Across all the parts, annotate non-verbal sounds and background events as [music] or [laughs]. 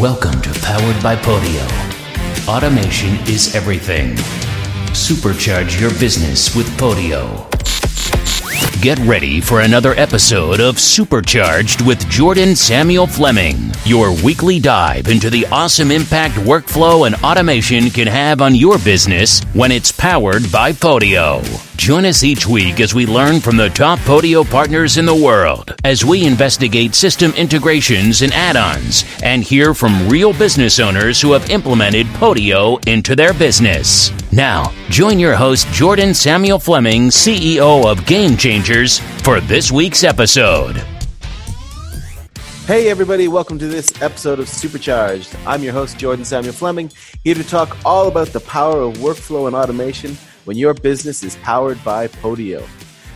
Welcome to Powered by Podio. Automation is everything. Supercharge your business with Podio. Get ready for another episode of Supercharged with Jordan Samuel Fleming, your weekly dive into the awesome impact workflow and automation can have on your business when it's powered by Podio. Join us each week as we learn from the top Podio partners in the world, as we investigate system integrations and add ons, and hear from real business owners who have implemented Podio into their business. Now, join your host, Jordan Samuel Fleming, CEO of Game Changers, for this week's episode. Hey, everybody, welcome to this episode of Supercharged. I'm your host, Jordan Samuel Fleming, here to talk all about the power of workflow and automation when your business is powered by Podio.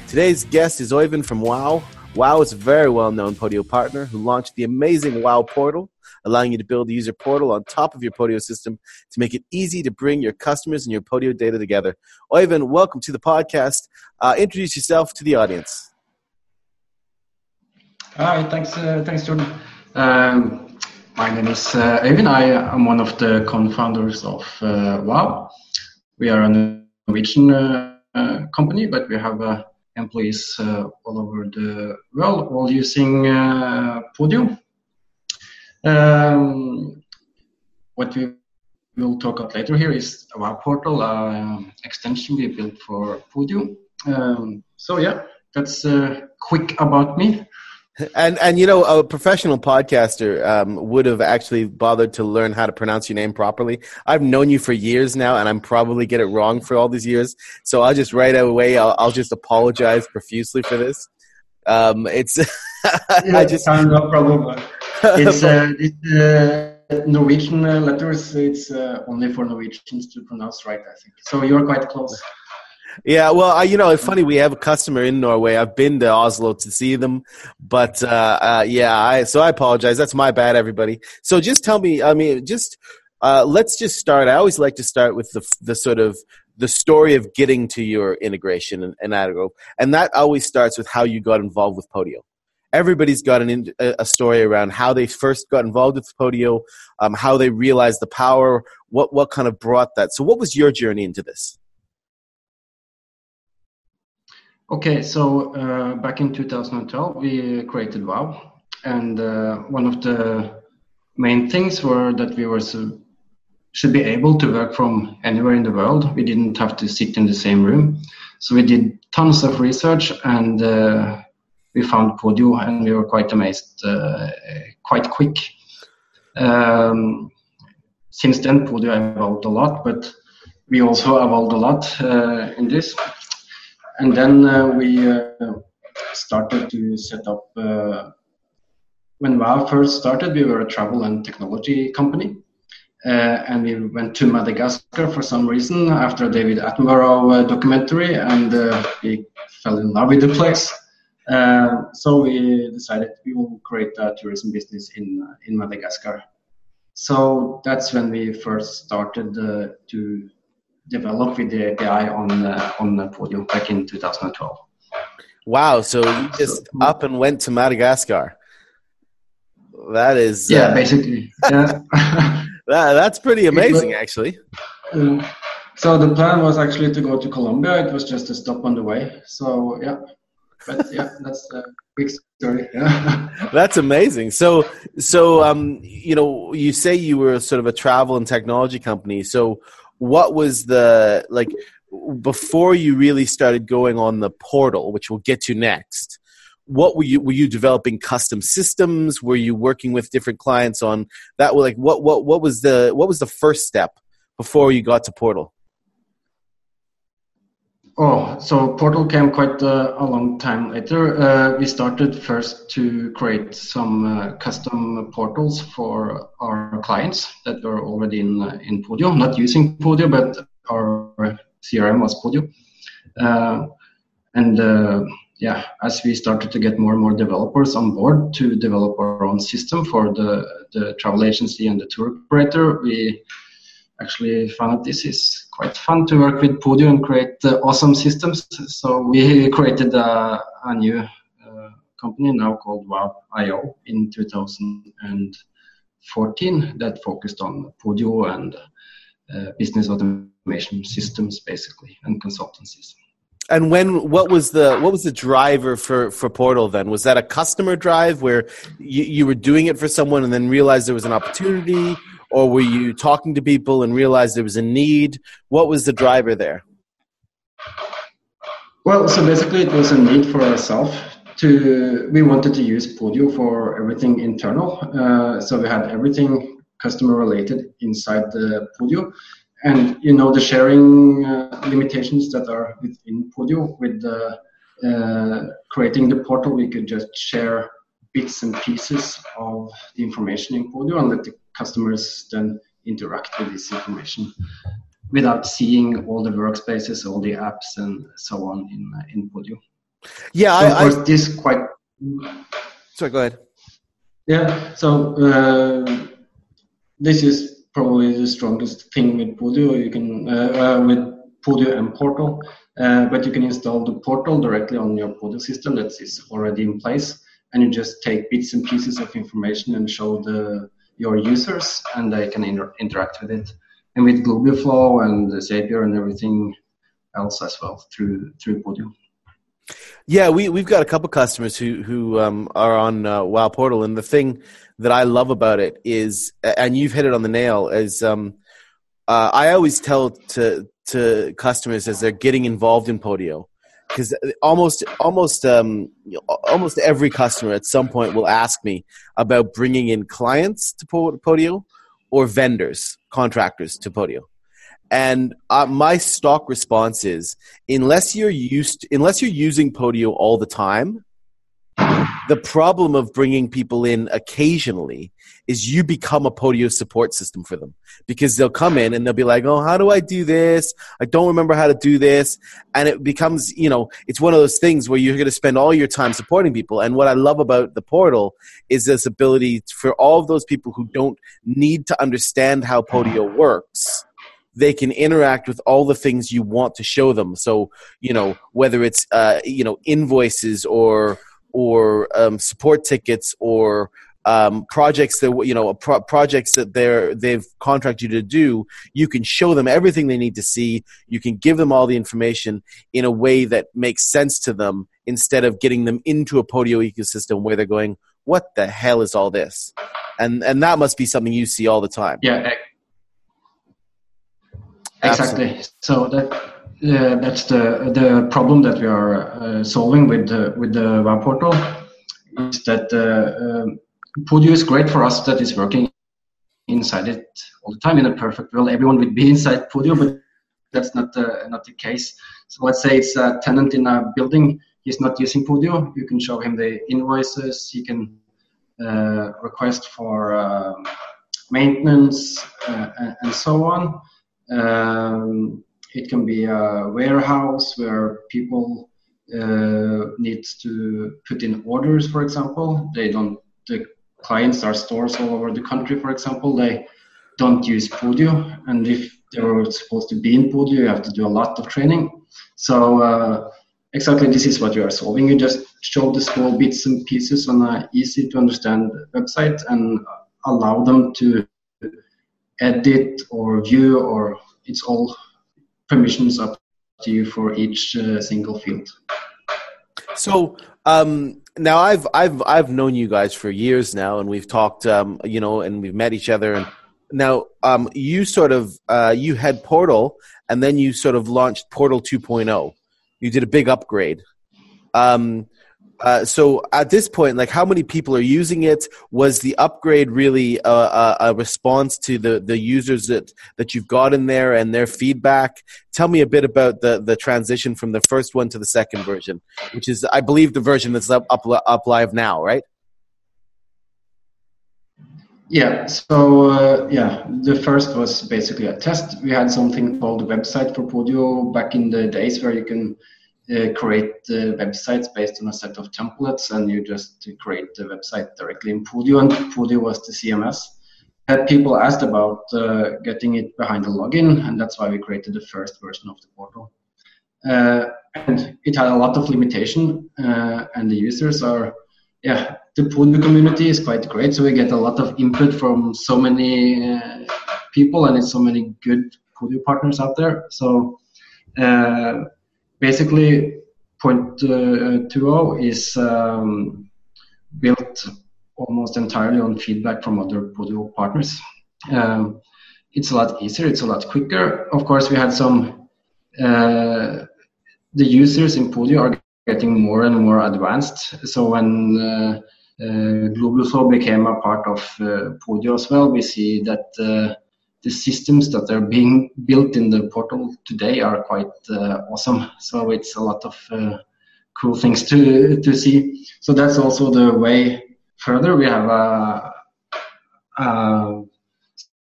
Today's guest is Oyvind from Wow. Wow is a very well known Podio partner who launched the amazing Wow portal, allowing you to build a user portal on top of your Podio system to make it easy to bring your customers and your Podio data together. Oyvind, welcome to the podcast. Uh, introduce yourself to the audience. Hi, thanks, uh, thanks, Jordan. Um, my name is uh. I am one of the co-founders of uh, Wow. We are a Norwegian uh, uh, company, but we have uh, employees all over the world, all using Podio. Um, what we will talk about later here is our portal extension we built for Podio. Um, so yeah, that's quick about me and and you know a professional podcaster um, would have actually bothered to learn how to pronounce your name properly. I've known you for years now and i'm probably get it wrong for all these years. So i'll just right away i'll, I'll just apologize profusely for this. Um, it's [laughs] yeah, i just no problem. It's, [laughs] uh, it's uh, norwegian letters. It's uh, only for norwegians to pronounce right i think. So you're quite close yeah, well, I, you know, it's funny. We have a customer in Norway. I've been to Oslo to see them, but uh, uh, yeah, I so I apologize. That's my bad, everybody. So just tell me. I mean, just uh, let's just start. I always like to start with the the sort of the story of getting to your integration and, and and that always starts with how you got involved with Podio. Everybody's got an, a story around how they first got involved with Podio, um, how they realized the power, what what kind of brought that. So, what was your journey into this? Okay, so uh, back in 2012, we created WoW, and uh, one of the main things were that we were should be able to work from anywhere in the world. We didn't have to sit in the same room, so we did tons of research, and uh, we found Podio, and we were quite amazed, uh, quite quick. Um, since then, Podio evolved a lot, but we also evolved a lot uh, in this and then uh, we uh, started to set up. Uh, when WoW first started, we were a travel and technology company. Uh, and we went to Madagascar for some reason after David Attenborough uh, documentary, and uh, we fell in love with the place. so we decided we will create a tourism business in in Madagascar. So that's when we first started to developed with the API on uh, on Podio back in 2012. Wow! So you just up and went to Madagascar. That is yeah, uh, basically. [laughs] Yeah. that, that's pretty amazing, was, actually. Um, so the plan was actually to go to Colombia. It was just a stop on the way. So yeah, but yeah, [laughs] that's a quick story. Yeah. [laughs] that's amazing. So so um, you know, you say you were sort of a travel and technology company. So what was the like before you really started going on the portal, which we'll get to next? What were you were you developing custom systems? Were you working with different clients on that? Like what what what was the what was the first step before you got to portal? Oh, so Portal came quite uh, a long time later. Uh, we started first to create some uh, custom portals for our clients that were already in uh, in Podio, not using Podio, but our CRM was Podio. Uh, and uh, yeah, as we started to get more and more developers on board to develop our own system for the the travel agency and the tour operator, we actually found this is quite fun to work with Podio and create uh, awesome systems. So we created a, a new uh, company now called Wow.io in 2014 that focused on Podio and uh, business automation systems, basically, and consultancies. And when what was the what was the driver for for Portal then? Was that a customer drive where you, you were doing it for someone and then realized there was an opportunity, or were you talking to people and realized there was a need? What was the driver there? Well, so basically, it was a need for ourselves to. We wanted to use Podio for everything internal, uh, so we had everything customer related inside the Podio, and you know the sharing uh, limitations that are within Podio with the uh, creating the portal, we could just share bits and pieces of the information in Podio and let the customers then interact with this information without seeing all the workspaces, all the apps, and so on in in Podio. Yeah, so I, of course, I, this quite. Sorry, go ahead. Yeah, so uh, this is probably the strongest thing with Podio. You can uh, uh, with Podio and Portal, uh, but you can install the Portal directly on your Podio system that is already in place, and you just take bits and pieces of information and show the your users, and they can inter- interact with it and with Flow and Zapier and everything else as well through through Podio. Yeah, we we've got a couple customers who who um, are on uh, Wow Portal, and the thing that I love about it is, and you've hit it on the nail, is um, uh, I always tell to to customers as they're getting involved in Podio, because almost almost um, almost every customer at some point will ask me about bringing in clients to Podio or vendors, contractors to Podio. And uh, my stock response is, unless you're used, unless you're using Podio all the time, the problem of bringing people in occasionally is you become a Podio support system for them because they'll come in and they'll be like, "Oh, how do I do this? I don't remember how to do this," and it becomes, you know, it's one of those things where you're going to spend all your time supporting people. And what I love about the portal is this ability for all of those people who don't need to understand how Podio works they can interact with all the things you want to show them. So, you know, whether it's uh, you know invoices or or um, support tickets or um, projects that you know pro- projects that they're they've contracted you to do you can show them everything they need to see. You can give them all the information in a way that makes sense to them instead of getting them into a podio ecosystem where they're going what the hell is all this? And and that must be something you see all the time. Yeah exactly. Absolutely. so that uh, that's the the problem that we are uh, solving with the with the web portal is that uh, um, Podio is great for us that is working inside it all the time in a perfect world. Everyone would be [laughs] inside Podio, but that's not the not the case. So let's say it's a tenant in a building. He's not using Podio. You can show him the invoices. He can uh, request for uh, maintenance uh, and so on. Um, it can be a warehouse where people uh, need to put in orders, for example. They don't. The clients are stores all over the country, for example. They don't use Podio, and if they were supposed to be in Podio, you have to do a lot of training. So uh, exactly this is what you are solving. You just show the small bits and pieces on an easy to understand website and allow them to edit or view, or it's all permissions up to you for each uh, single field. So um, now I've I've I've known you guys for years now, and we've talked, um, you know, and we've met each other. And now um, you sort of uh, you had Portal, and then you sort of launched Portal 2.0. You did a big upgrade. Um, uh, so at this point, like how many people are using it? Was the upgrade really a, a, a, response to the, the users that, that you've got in there and their feedback? Tell me a bit about the, the transition from the first one to the second version, which is, I believe, the version that's up, up, up live now, right? Yeah, so uh, yeah, the first was basically a test. We had something called a website for Podio back in the days where you can create the websites based on a set of templates and you just create the website directly in Podio and Podio was the CMS. Had people asked about uh, getting it behind the login and that's why we created the first version of the portal. Uh, and it had a lot of limitation uh, and the users are, yeah, the Podio community is quite great. So we get a lot of input from so many uh, people, and it's so many good Podio partners out there. So uh, basically, point uh, 2.0 is um, built almost entirely on feedback from other Podio partners. Um, it's a lot easier. It's a lot quicker. Of course, we had some. Uh, the users in Podio are getting more and more advanced. So when uh, uh, Global became a part of uh, Podio as well. We see that uh, the systems that are being built in the portal today are quite awesome. So it's a lot of cool things to to see. So that's also the way further. We have a, a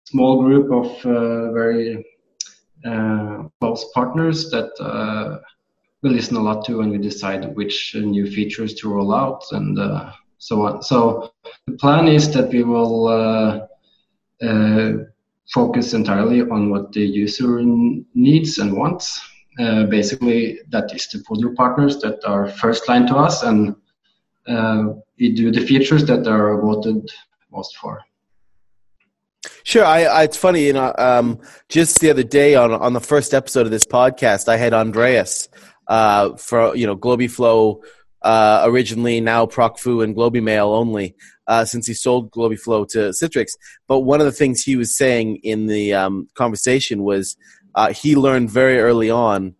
small group of uh, very uh, close partners that uh, we listen a lot to when we decide which new features to roll out and so on. So the plan is that we will uh, uh, focus entirely on what the user needs and wants. Uh, basically, that is the Podio partners that are first line to us, and uh, we do the features that are voted most for. Sure, I, I, it's funny, you know. Um, just the other day on on the first episode of this podcast, I had Andreas uh, for you know Globiflow uh, originally now Procfu and Globimail only, uh, since he sold Globiflow to Citrix. But one of the things he was saying in the um, conversation was uh, he learned very early on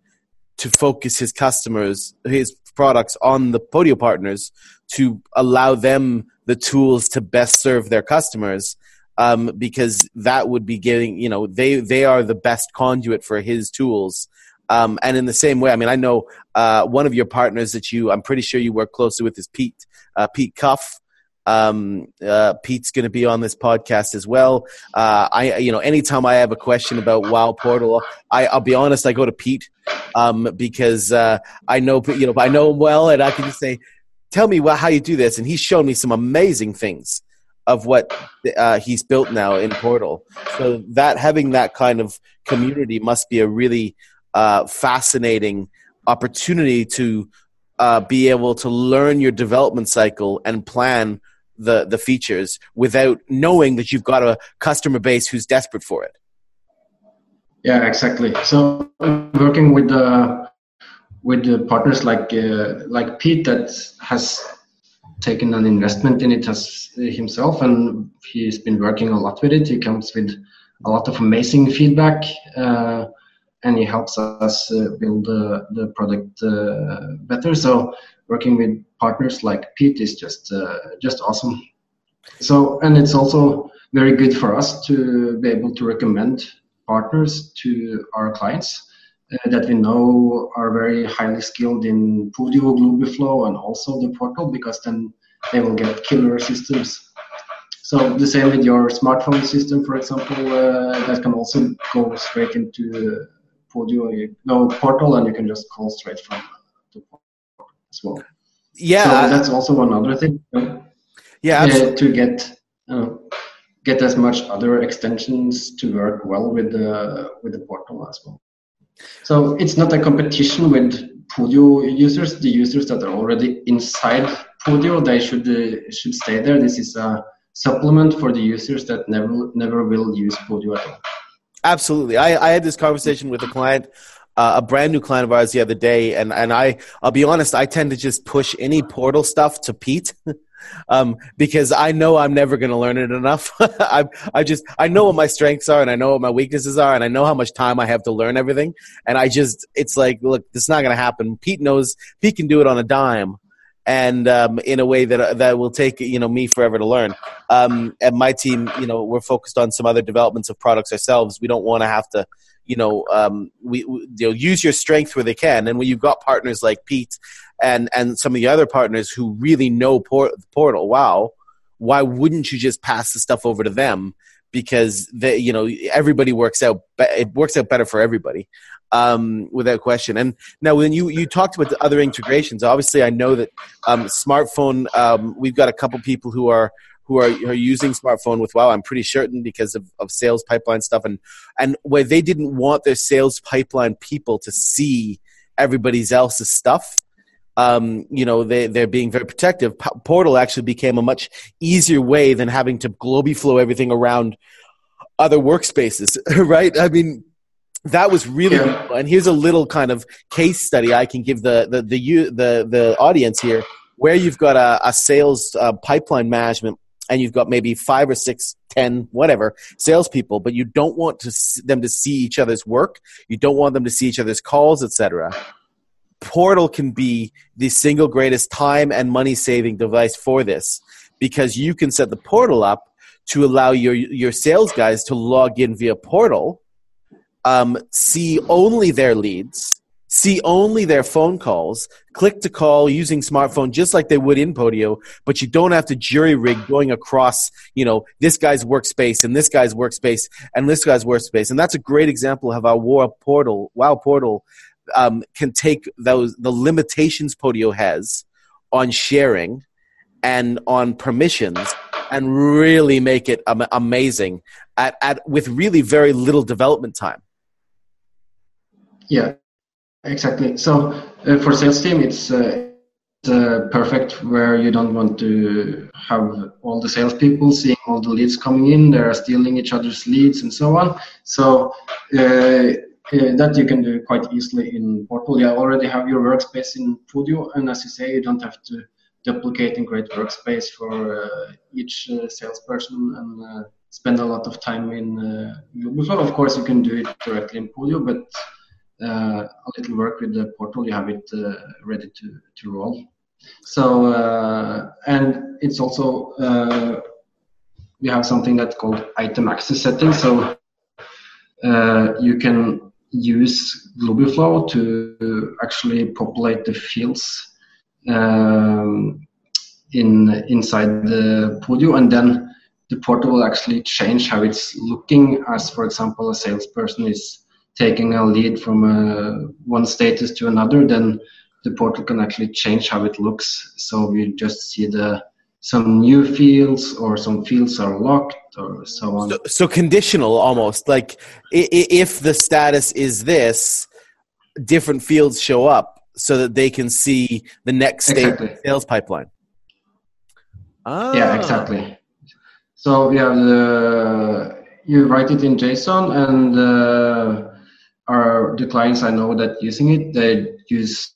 to focus his customers, his products on the Podio partners to allow them the tools to best serve their customers. Um, because that would be giving, you know, they, they are the best conduit for his tools um, and in the same way, I mean, I know uh, one of your partners that you, I'm pretty sure you work closely with is Pete, uh, Pete Cuff. Um, uh, Pete's going to be on this podcast as well. Uh, I, you know, anytime I have a question about Wow Portal, I, I'll be honest, I go to Pete um, because uh, I know, you know, I know him well, and I can just say, "Tell me how you do this," and he's shown me some amazing things of what uh, he's built now in Portal. So that having that kind of community must be a really uh, fascinating opportunity to uh, be able to learn your development cycle and plan the the features without knowing that you've got a customer base who's desperate for it. Yeah, exactly. So working with the with the partners like uh, like Pete that has taken an investment in it as himself, and he's been working a lot with it. He comes with a lot of amazing feedback. Uh, and he helps us uh, build uh, the product uh, better. So working with partners like Pete is just just awesome. So and it's also very good for us to be able to recommend partners to our clients uh, that we know are very highly skilled in Podio, Globiflow, and also the portal because then they will get killer systems. So the same with your smrtPhone system, for example, uh, that can also go straight into Podio no portal, and you can just call straight from the portal as well. Yeah, so that's also another thing. Yeah, uh, to get uh, get as much other extensions to work well with the with the portal as well. So it's not a competition with Podio users. The users that are already inside Podio, they should uh, should stay there. This is a supplement for the users that never never will use Podio at all. Absolutely. I, I had this conversation with a client, uh, a brand new client of ours the other day, and, and I, I'll be honest, I tend to just push any portal stuff to Pete. [laughs] um, because I know I'm never going to learn it enough. [laughs] I, I just I know what my strengths are and I know what my weaknesses are and I know how much time I have to learn everything. And I just it's like, look, this is not going to happen. Pete knows Pete can do it on a dime and um, in a way that that will take you know me forever to learn. Um, and my team, you know, we're focused on some other developments of products ourselves. We don't want to have to, you know, um, we, we you know use your strength where they can. And when you've got partners like Pete and and some of the other partners who really know port- Portal, wow, why wouldn't you just pass the stuff over to them? Because they, you know, everybody works out. It works out better for everybody um, without question. And now, when you you talked about the other integrations, obviously, I know that um, smrtPhone. Um, we've got a couple people who are who are, are using smrtPhone with Wow. I'm pretty certain because of, of sales pipeline stuff, and and where they didn't want their sales pipeline people to see everybody's else's stuff. um, you know, they, they're being very protective. P- Portal actually became a much easier way than having to Globiflow everything around other workspaces, [laughs] right? I mean, that was really yeah. and here's a little kind of case study I can give the the the the, the audience here where you've got a, a sales uh, pipeline management and you've got maybe five or six, ten, whatever salespeople, but you don't want to them to see each other's work. You don't want them to see each other's calls, etc. Portal can be the single greatest time and money saving device for this because you can set the portal up to allow your your sales guys to log in via portal, um, see only their leads, see only their phone calls, click to call using smrtPhone just like they would in Podio, but you don't have to jury rig going across, you know, this guy's workspace and this guy's workspace and this guy's workspace. And that's a great example of how Wow Portal, Wow Portal um, can take those the limitations Podio has on sharing and on permissions and really make it amazing at, at with really very little development time. Yeah, exactly. So uh, for sales team, it's uh, uh, perfect where you don't want to have all the salespeople seeing all the leads coming in. They're stealing each other's leads and so on. So uh, uh, that you can do quite easily in Portal. You already have your workspace in Podio, and as you say, you don't have to duplicate and create workspace for uh, each salesperson and spend a lot of time in uh. Of course, you can do it directly in Podio, but a little work with the portal, you have it uh, ready to, to roll. So, uh, and it's also, we have something that's called item access settings. So you can use Globiflow to actually populate the fields um, in inside the Podio, and then the portal will actually change how it's looking. As for example, a salesperson is taking a lead from a, one status to another, then the portal can actually change how it looks. So we just see the some new fields or some fields are locked or so on. So, so conditional almost like if the status is this, different fields show up so that they can see the next stage exactly. sales pipeline. Ah. Yeah, exactly. So we have the you write it in JSON, and uh, our the clients I know that using it they use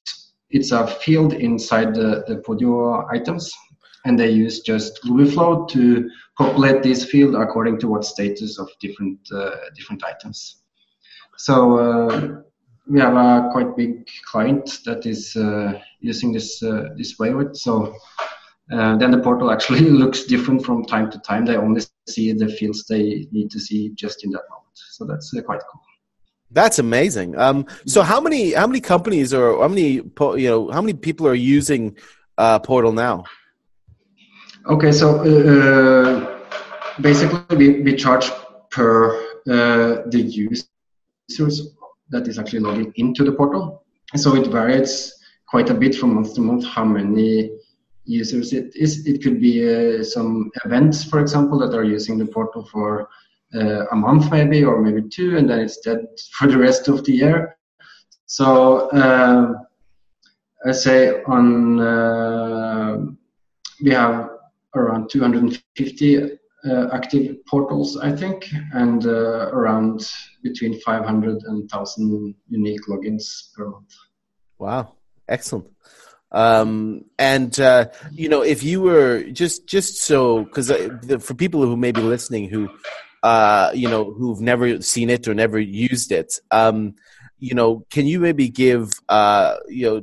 it's a field inside the the Podio items and they use just Globiflow to populate this field according to what status of different uh, different items. So uh, we have a quite big client that is uh, using this uh, this way of it. So uh, then the portal [laughs] actually looks different from time to time. They only see the fields they need to see just in that moment. So that's uh, quite cool. That's amazing. Um, so how many how many companies or how many you know how many people are using Portal now? Okay, so uh, basically we, we charge per uh, the users that is actually logging into the portal. So it varies quite a bit from month to month how many users it is. It could be uh, some events, for example, that are using the portal for uh, a month maybe or maybe two, and then it's dead for the rest of the year. So uh, I say on uh, we have around 250 uh, active portals, I think, and uh, around between 500 and 1,000 unique logins per month. Wow, excellent. Um, and uh, you know, if you were just just so because uh, for people who may be listening who uh, you know who've never seen it or never used it, um, you know, can you maybe give uh, you know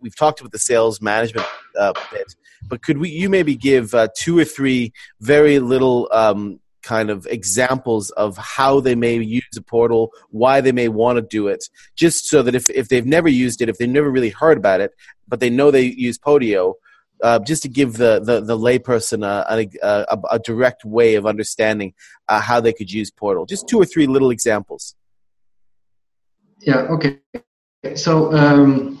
we've talked about the sales management uh, bit but could we you maybe give uh, two or three very little um, kind of examples of how they may use a portal, why they may want to do it, just so that if, if they've never used it, if they've never really heard about it, but they know they use Podio, uh, just to give the, the, the layperson a, a, a, direct way of understanding uh, how they could use Portal. Just two or three little examples. Yeah, okay. So um,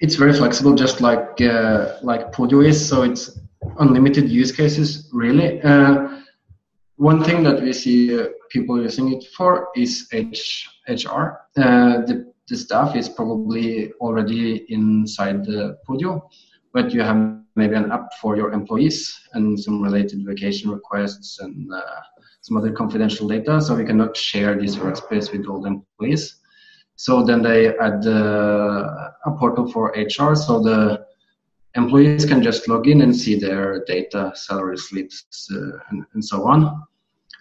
it's very flexible, just like uh, like Podio is. So it's unlimited use cases, really. Uh, one thing that we see uh, people using it for is H, HR. Uh, the, the staff is probably already inside the Podio, but you have maybe an app for your employees and some related vacation requests and uh, some other confidential data. So we cannot share this workspace with all the employees. So then they add uh, a portal for HR. So the employees can just log in and see their data, salary slips, uh, and, and, so on.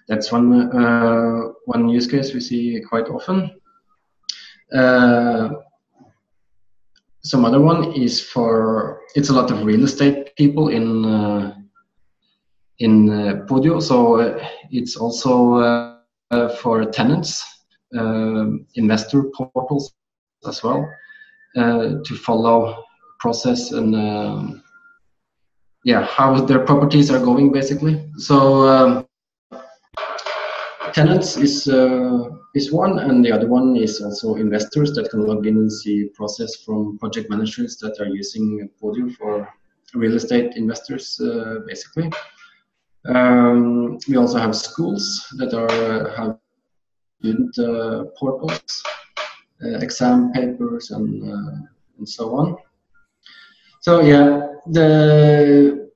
That's one uh, one use case we see quite often. Uh, some other one is for it's a lot of real estate people in uh, in uh, Podio, so uh, it's also for tenants, investor portals as well, to follow process and um, yeah how their properties are going basically. So um, tenants is uh, is one and the other one is also investors that can log in and see process from project managers that are using Podio for real estate investors uh, basically. Um, we also have schools that are have student uh, portals uh, exam papers and uh, and so on. So yeah, the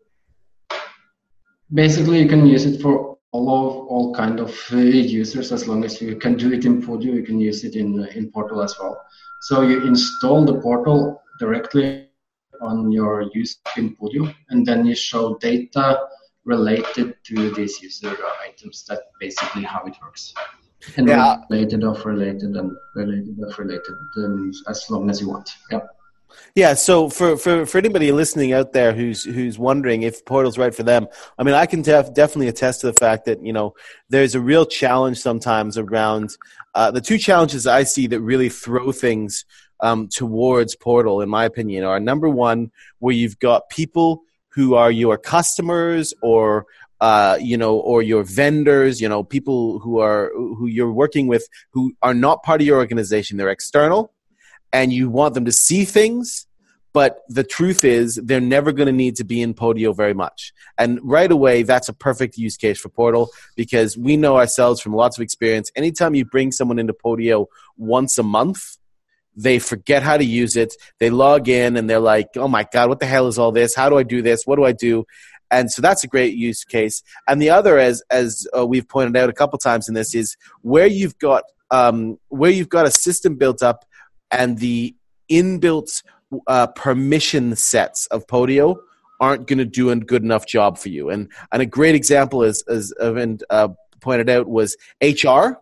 basically you can use it for all of all kind of uh, users as long as you can do it in Podio. You can use it in in Portal as well. So you install the portal directly on your user in Podio, and then you show data related to these user items. That's basically how it works. And yeah. related of related and related of related um, as long as you want. Yeah. Yeah, so for, for, for anybody listening out there who's who's wondering if Portal's right for them, I mean, I can def- definitely attest to the fact that you know there's a real challenge sometimes around uh, the two challenges I see that really throw things um, towards Portal, in my opinion, are number one where you've got people who are your customers or uh, you know, or your vendors, you know, people who are who you're working with who are not part of your organization, they're external and you want them to see things but the truth is they're never going to need to be in podio very much. And right away that's a perfect use case for portal because we know ourselves from lots of experience. Anytime you bring someone into podio once a month they forget how to use it. They log in and they're like oh my god what the hell is all this? How do i do this? What do i do? And so that's a great use case. And the other as as uh, we've pointed out a couple times in this is where you've got um, where you've got a system built up and the inbuilt uh, permission sets of Podio aren't going to do a good enough job for you. And and a great example is as Evan uh, pointed out was HR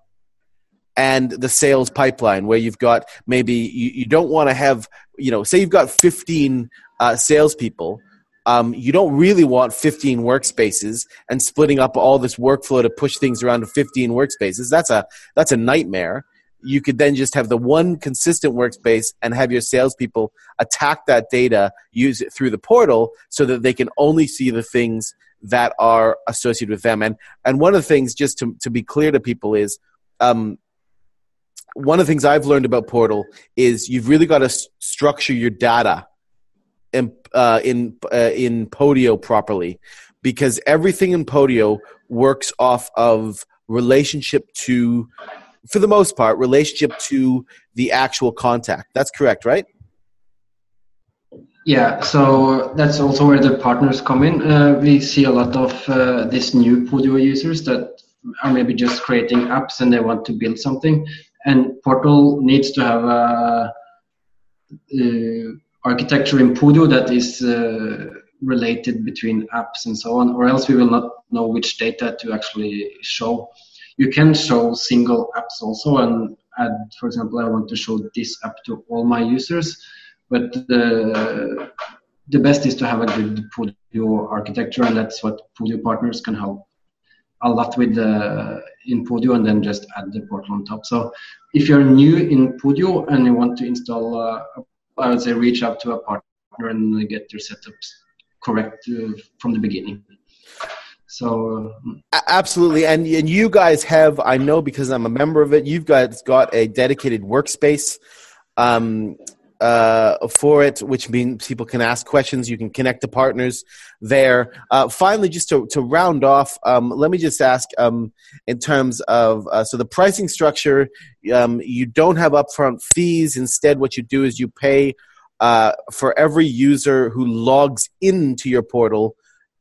and the sales pipeline, where you've got maybe you, you don't want to have you know say you've got fifteen uh, salespeople. Um, you don't really want 15 workspaces and splitting up all this workflow to push things around to 15 workspaces. That's a that's a nightmare you could then just have the one consistent workspace and have your salespeople attack that data, use it through the portal so that they can only see the things that are associated with them. And and one of the things, just to, to be clear to people, is um, one of the things I've learned about Portal is you've really got to s- structure your data in uh, in uh, in Podio properly, because everything in Podio works off of relationship to for the most part, relationship to the actual contact. That's correct, right? Yeah, so that's also where the partners come in. Uh, we see a lot of uh, these new Podio users that are maybe just creating apps and they want to build something. And Portal needs to have a, uh, architecture in Podio that is uh, related between apps and so on, or else we will not know which data to actually show you can show single apps also and add, for example, I want to show this app to all my users, but the, the best is to have a good Podio architecture, and that's what Podio partners can help a lot with the, in Podio and then just add the portal on top. So if you're new in Podio and you want to install, uh, I would say reach out to a partner and get your setups correct uh, from the beginning. So absolutely, and and you guys have I know because I'm a member of it. You've guys got a dedicated workspace. Um, uh, for it, which means people can ask questions. You can connect to partners there. Uh, finally, just to, to round off, um, let me just ask um, in terms of uh, so the pricing structure, um, you don't have upfront fees. Instead, what you do is you pay uh, for every user who logs into your portal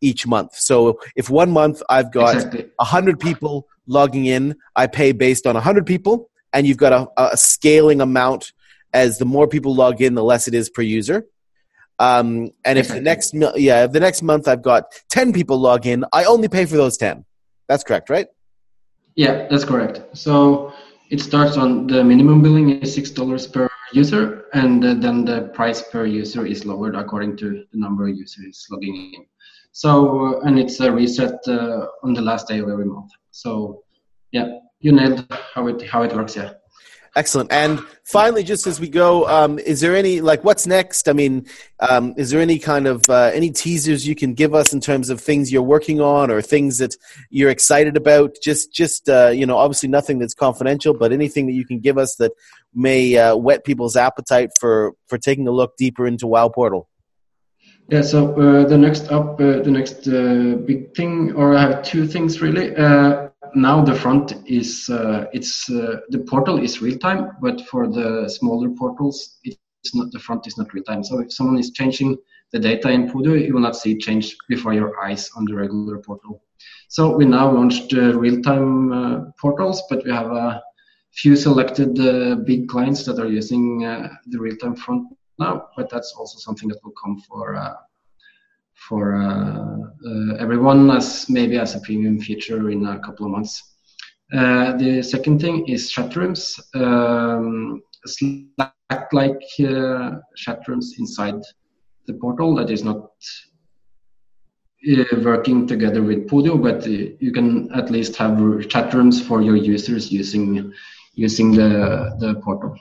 each month. So if one month I've got exactly. 100 people logging in, I pay based on 100 people, and you've got a, a scaling amount as the more people log in, the less it is per user. Um, and if the next yeah, if the next month I've got 10 people log in, I only pay for those 10. That's correct, right? Yeah, that's correct. So it starts on the minimum billing is six dollars per user, and then the price per user is lowered according to the number of users logging in. So, and it's a reset uh, on the last day of every month. So, yeah, you nailed how it how it works. Yeah. Excellent. And finally, just as we go, um, is there any like what's next? I mean, um, is there any kind of uh, any teasers you can give us in terms of things you're working on or things that you're excited about? Just, just uh, you know, obviously nothing that's confidential, but anything that you can give us that may uh, whet people's appetite for for taking a look deeper into WoW Portal. Yeah. So uh, the next up, uh, the next uh, big thing, or I have two things really now the front is uh, it's uh, the portal is real time, but for the smaller portals, it's not the front is not real time. So if someone is changing the data in Podio, you will not see change before your eyes on the regular portal. So we now launched uh, real time uh, portals, but we have a few selected uh, big clients that are using uh, the real time front now. But that's also something that will come for for uh, uh, everyone as maybe as a premium feature in a couple of months. Uh, the second thing is chat rooms, um, Slack-like chat rooms inside the portal that is not uh, working together with Podio, but uh, you can at least have chat rooms for your users using using the the portal.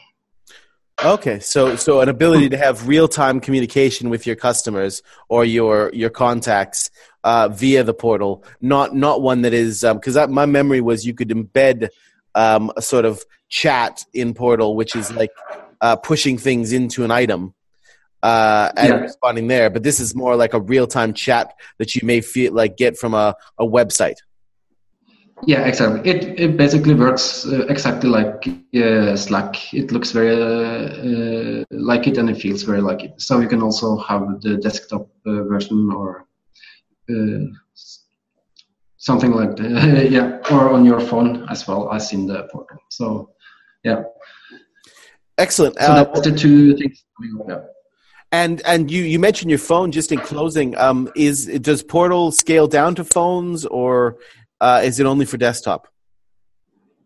Okay, so so an ability to have real time communication with your customers or your your contacts uh, via the portal, not not one that is because um, my memory was you could embed um, a sort of chat in portal, which is like uh, pushing things into an item uh, and yeah. responding there. But this is more like a real time chat that you may feel like get from a, a website. Yeah, exactly. It it basically works uh, exactly like uh, Slack. It looks very uh, like it, and it feels very like it. So you can also have the desktop uh, version or uh, something like that. [laughs] yeah, or on your phone as well as in the portal. So yeah, excellent. So that's the two things. Yeah. And and you you mentioned your phone just in closing. Um, is does Portal scale down to phones or uh, is it only for desktop?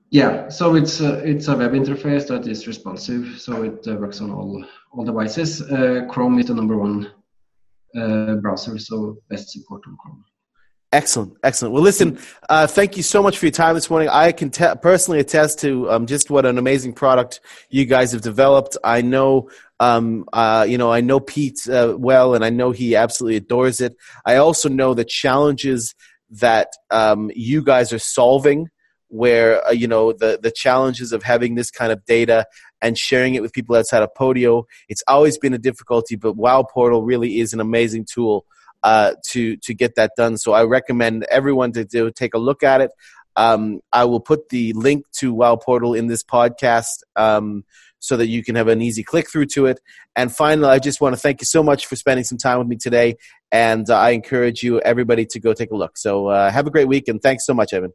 Yeah, so it's a, it's a web interface that is responsive, so it uh, works on all all devices. Uh, Chrome is the number one uh, browser, so best support on Chrome. Excellent, excellent. Well, listen, uh, thank you so much for your time this morning. I can te- personally attest to um, just what an amazing product you guys have developed. I know, um, uh, you know, I know Pete uh, well, and I know he absolutely adores it. I also know the challenges that um, you guys are solving where uh, you know the the challenges of having this kind of data and sharing it with people outside of Podio. It's always been a difficulty, but WoW Portal really is an amazing tool uh, to to get that done. So I recommend everyone to do take a look at it. Um, I will put the link to WoW Portal in this podcast. Um, so that you can have an easy click through to it. And finally, I just want to thank you so much for spending some time with me today. And uh, I encourage you, everybody, to go take a look. So uh, have a great week, and thanks so much, Evan.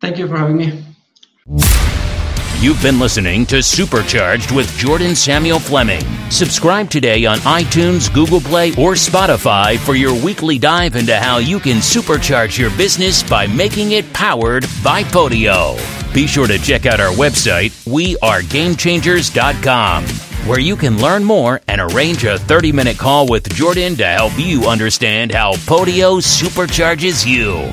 Thank you for having me. You've been listening to Supercharged with Jordan Samuel Fleming. Subscribe today on iTunes, Google Play, or Spotify for your weekly dive into how you can supercharge your business by making it powered by Podio. Be sure to check out our website, wearegamechangers.com, where you can learn more and arrange a 30 minute call with Jordan to help you understand how Podio supercharges you.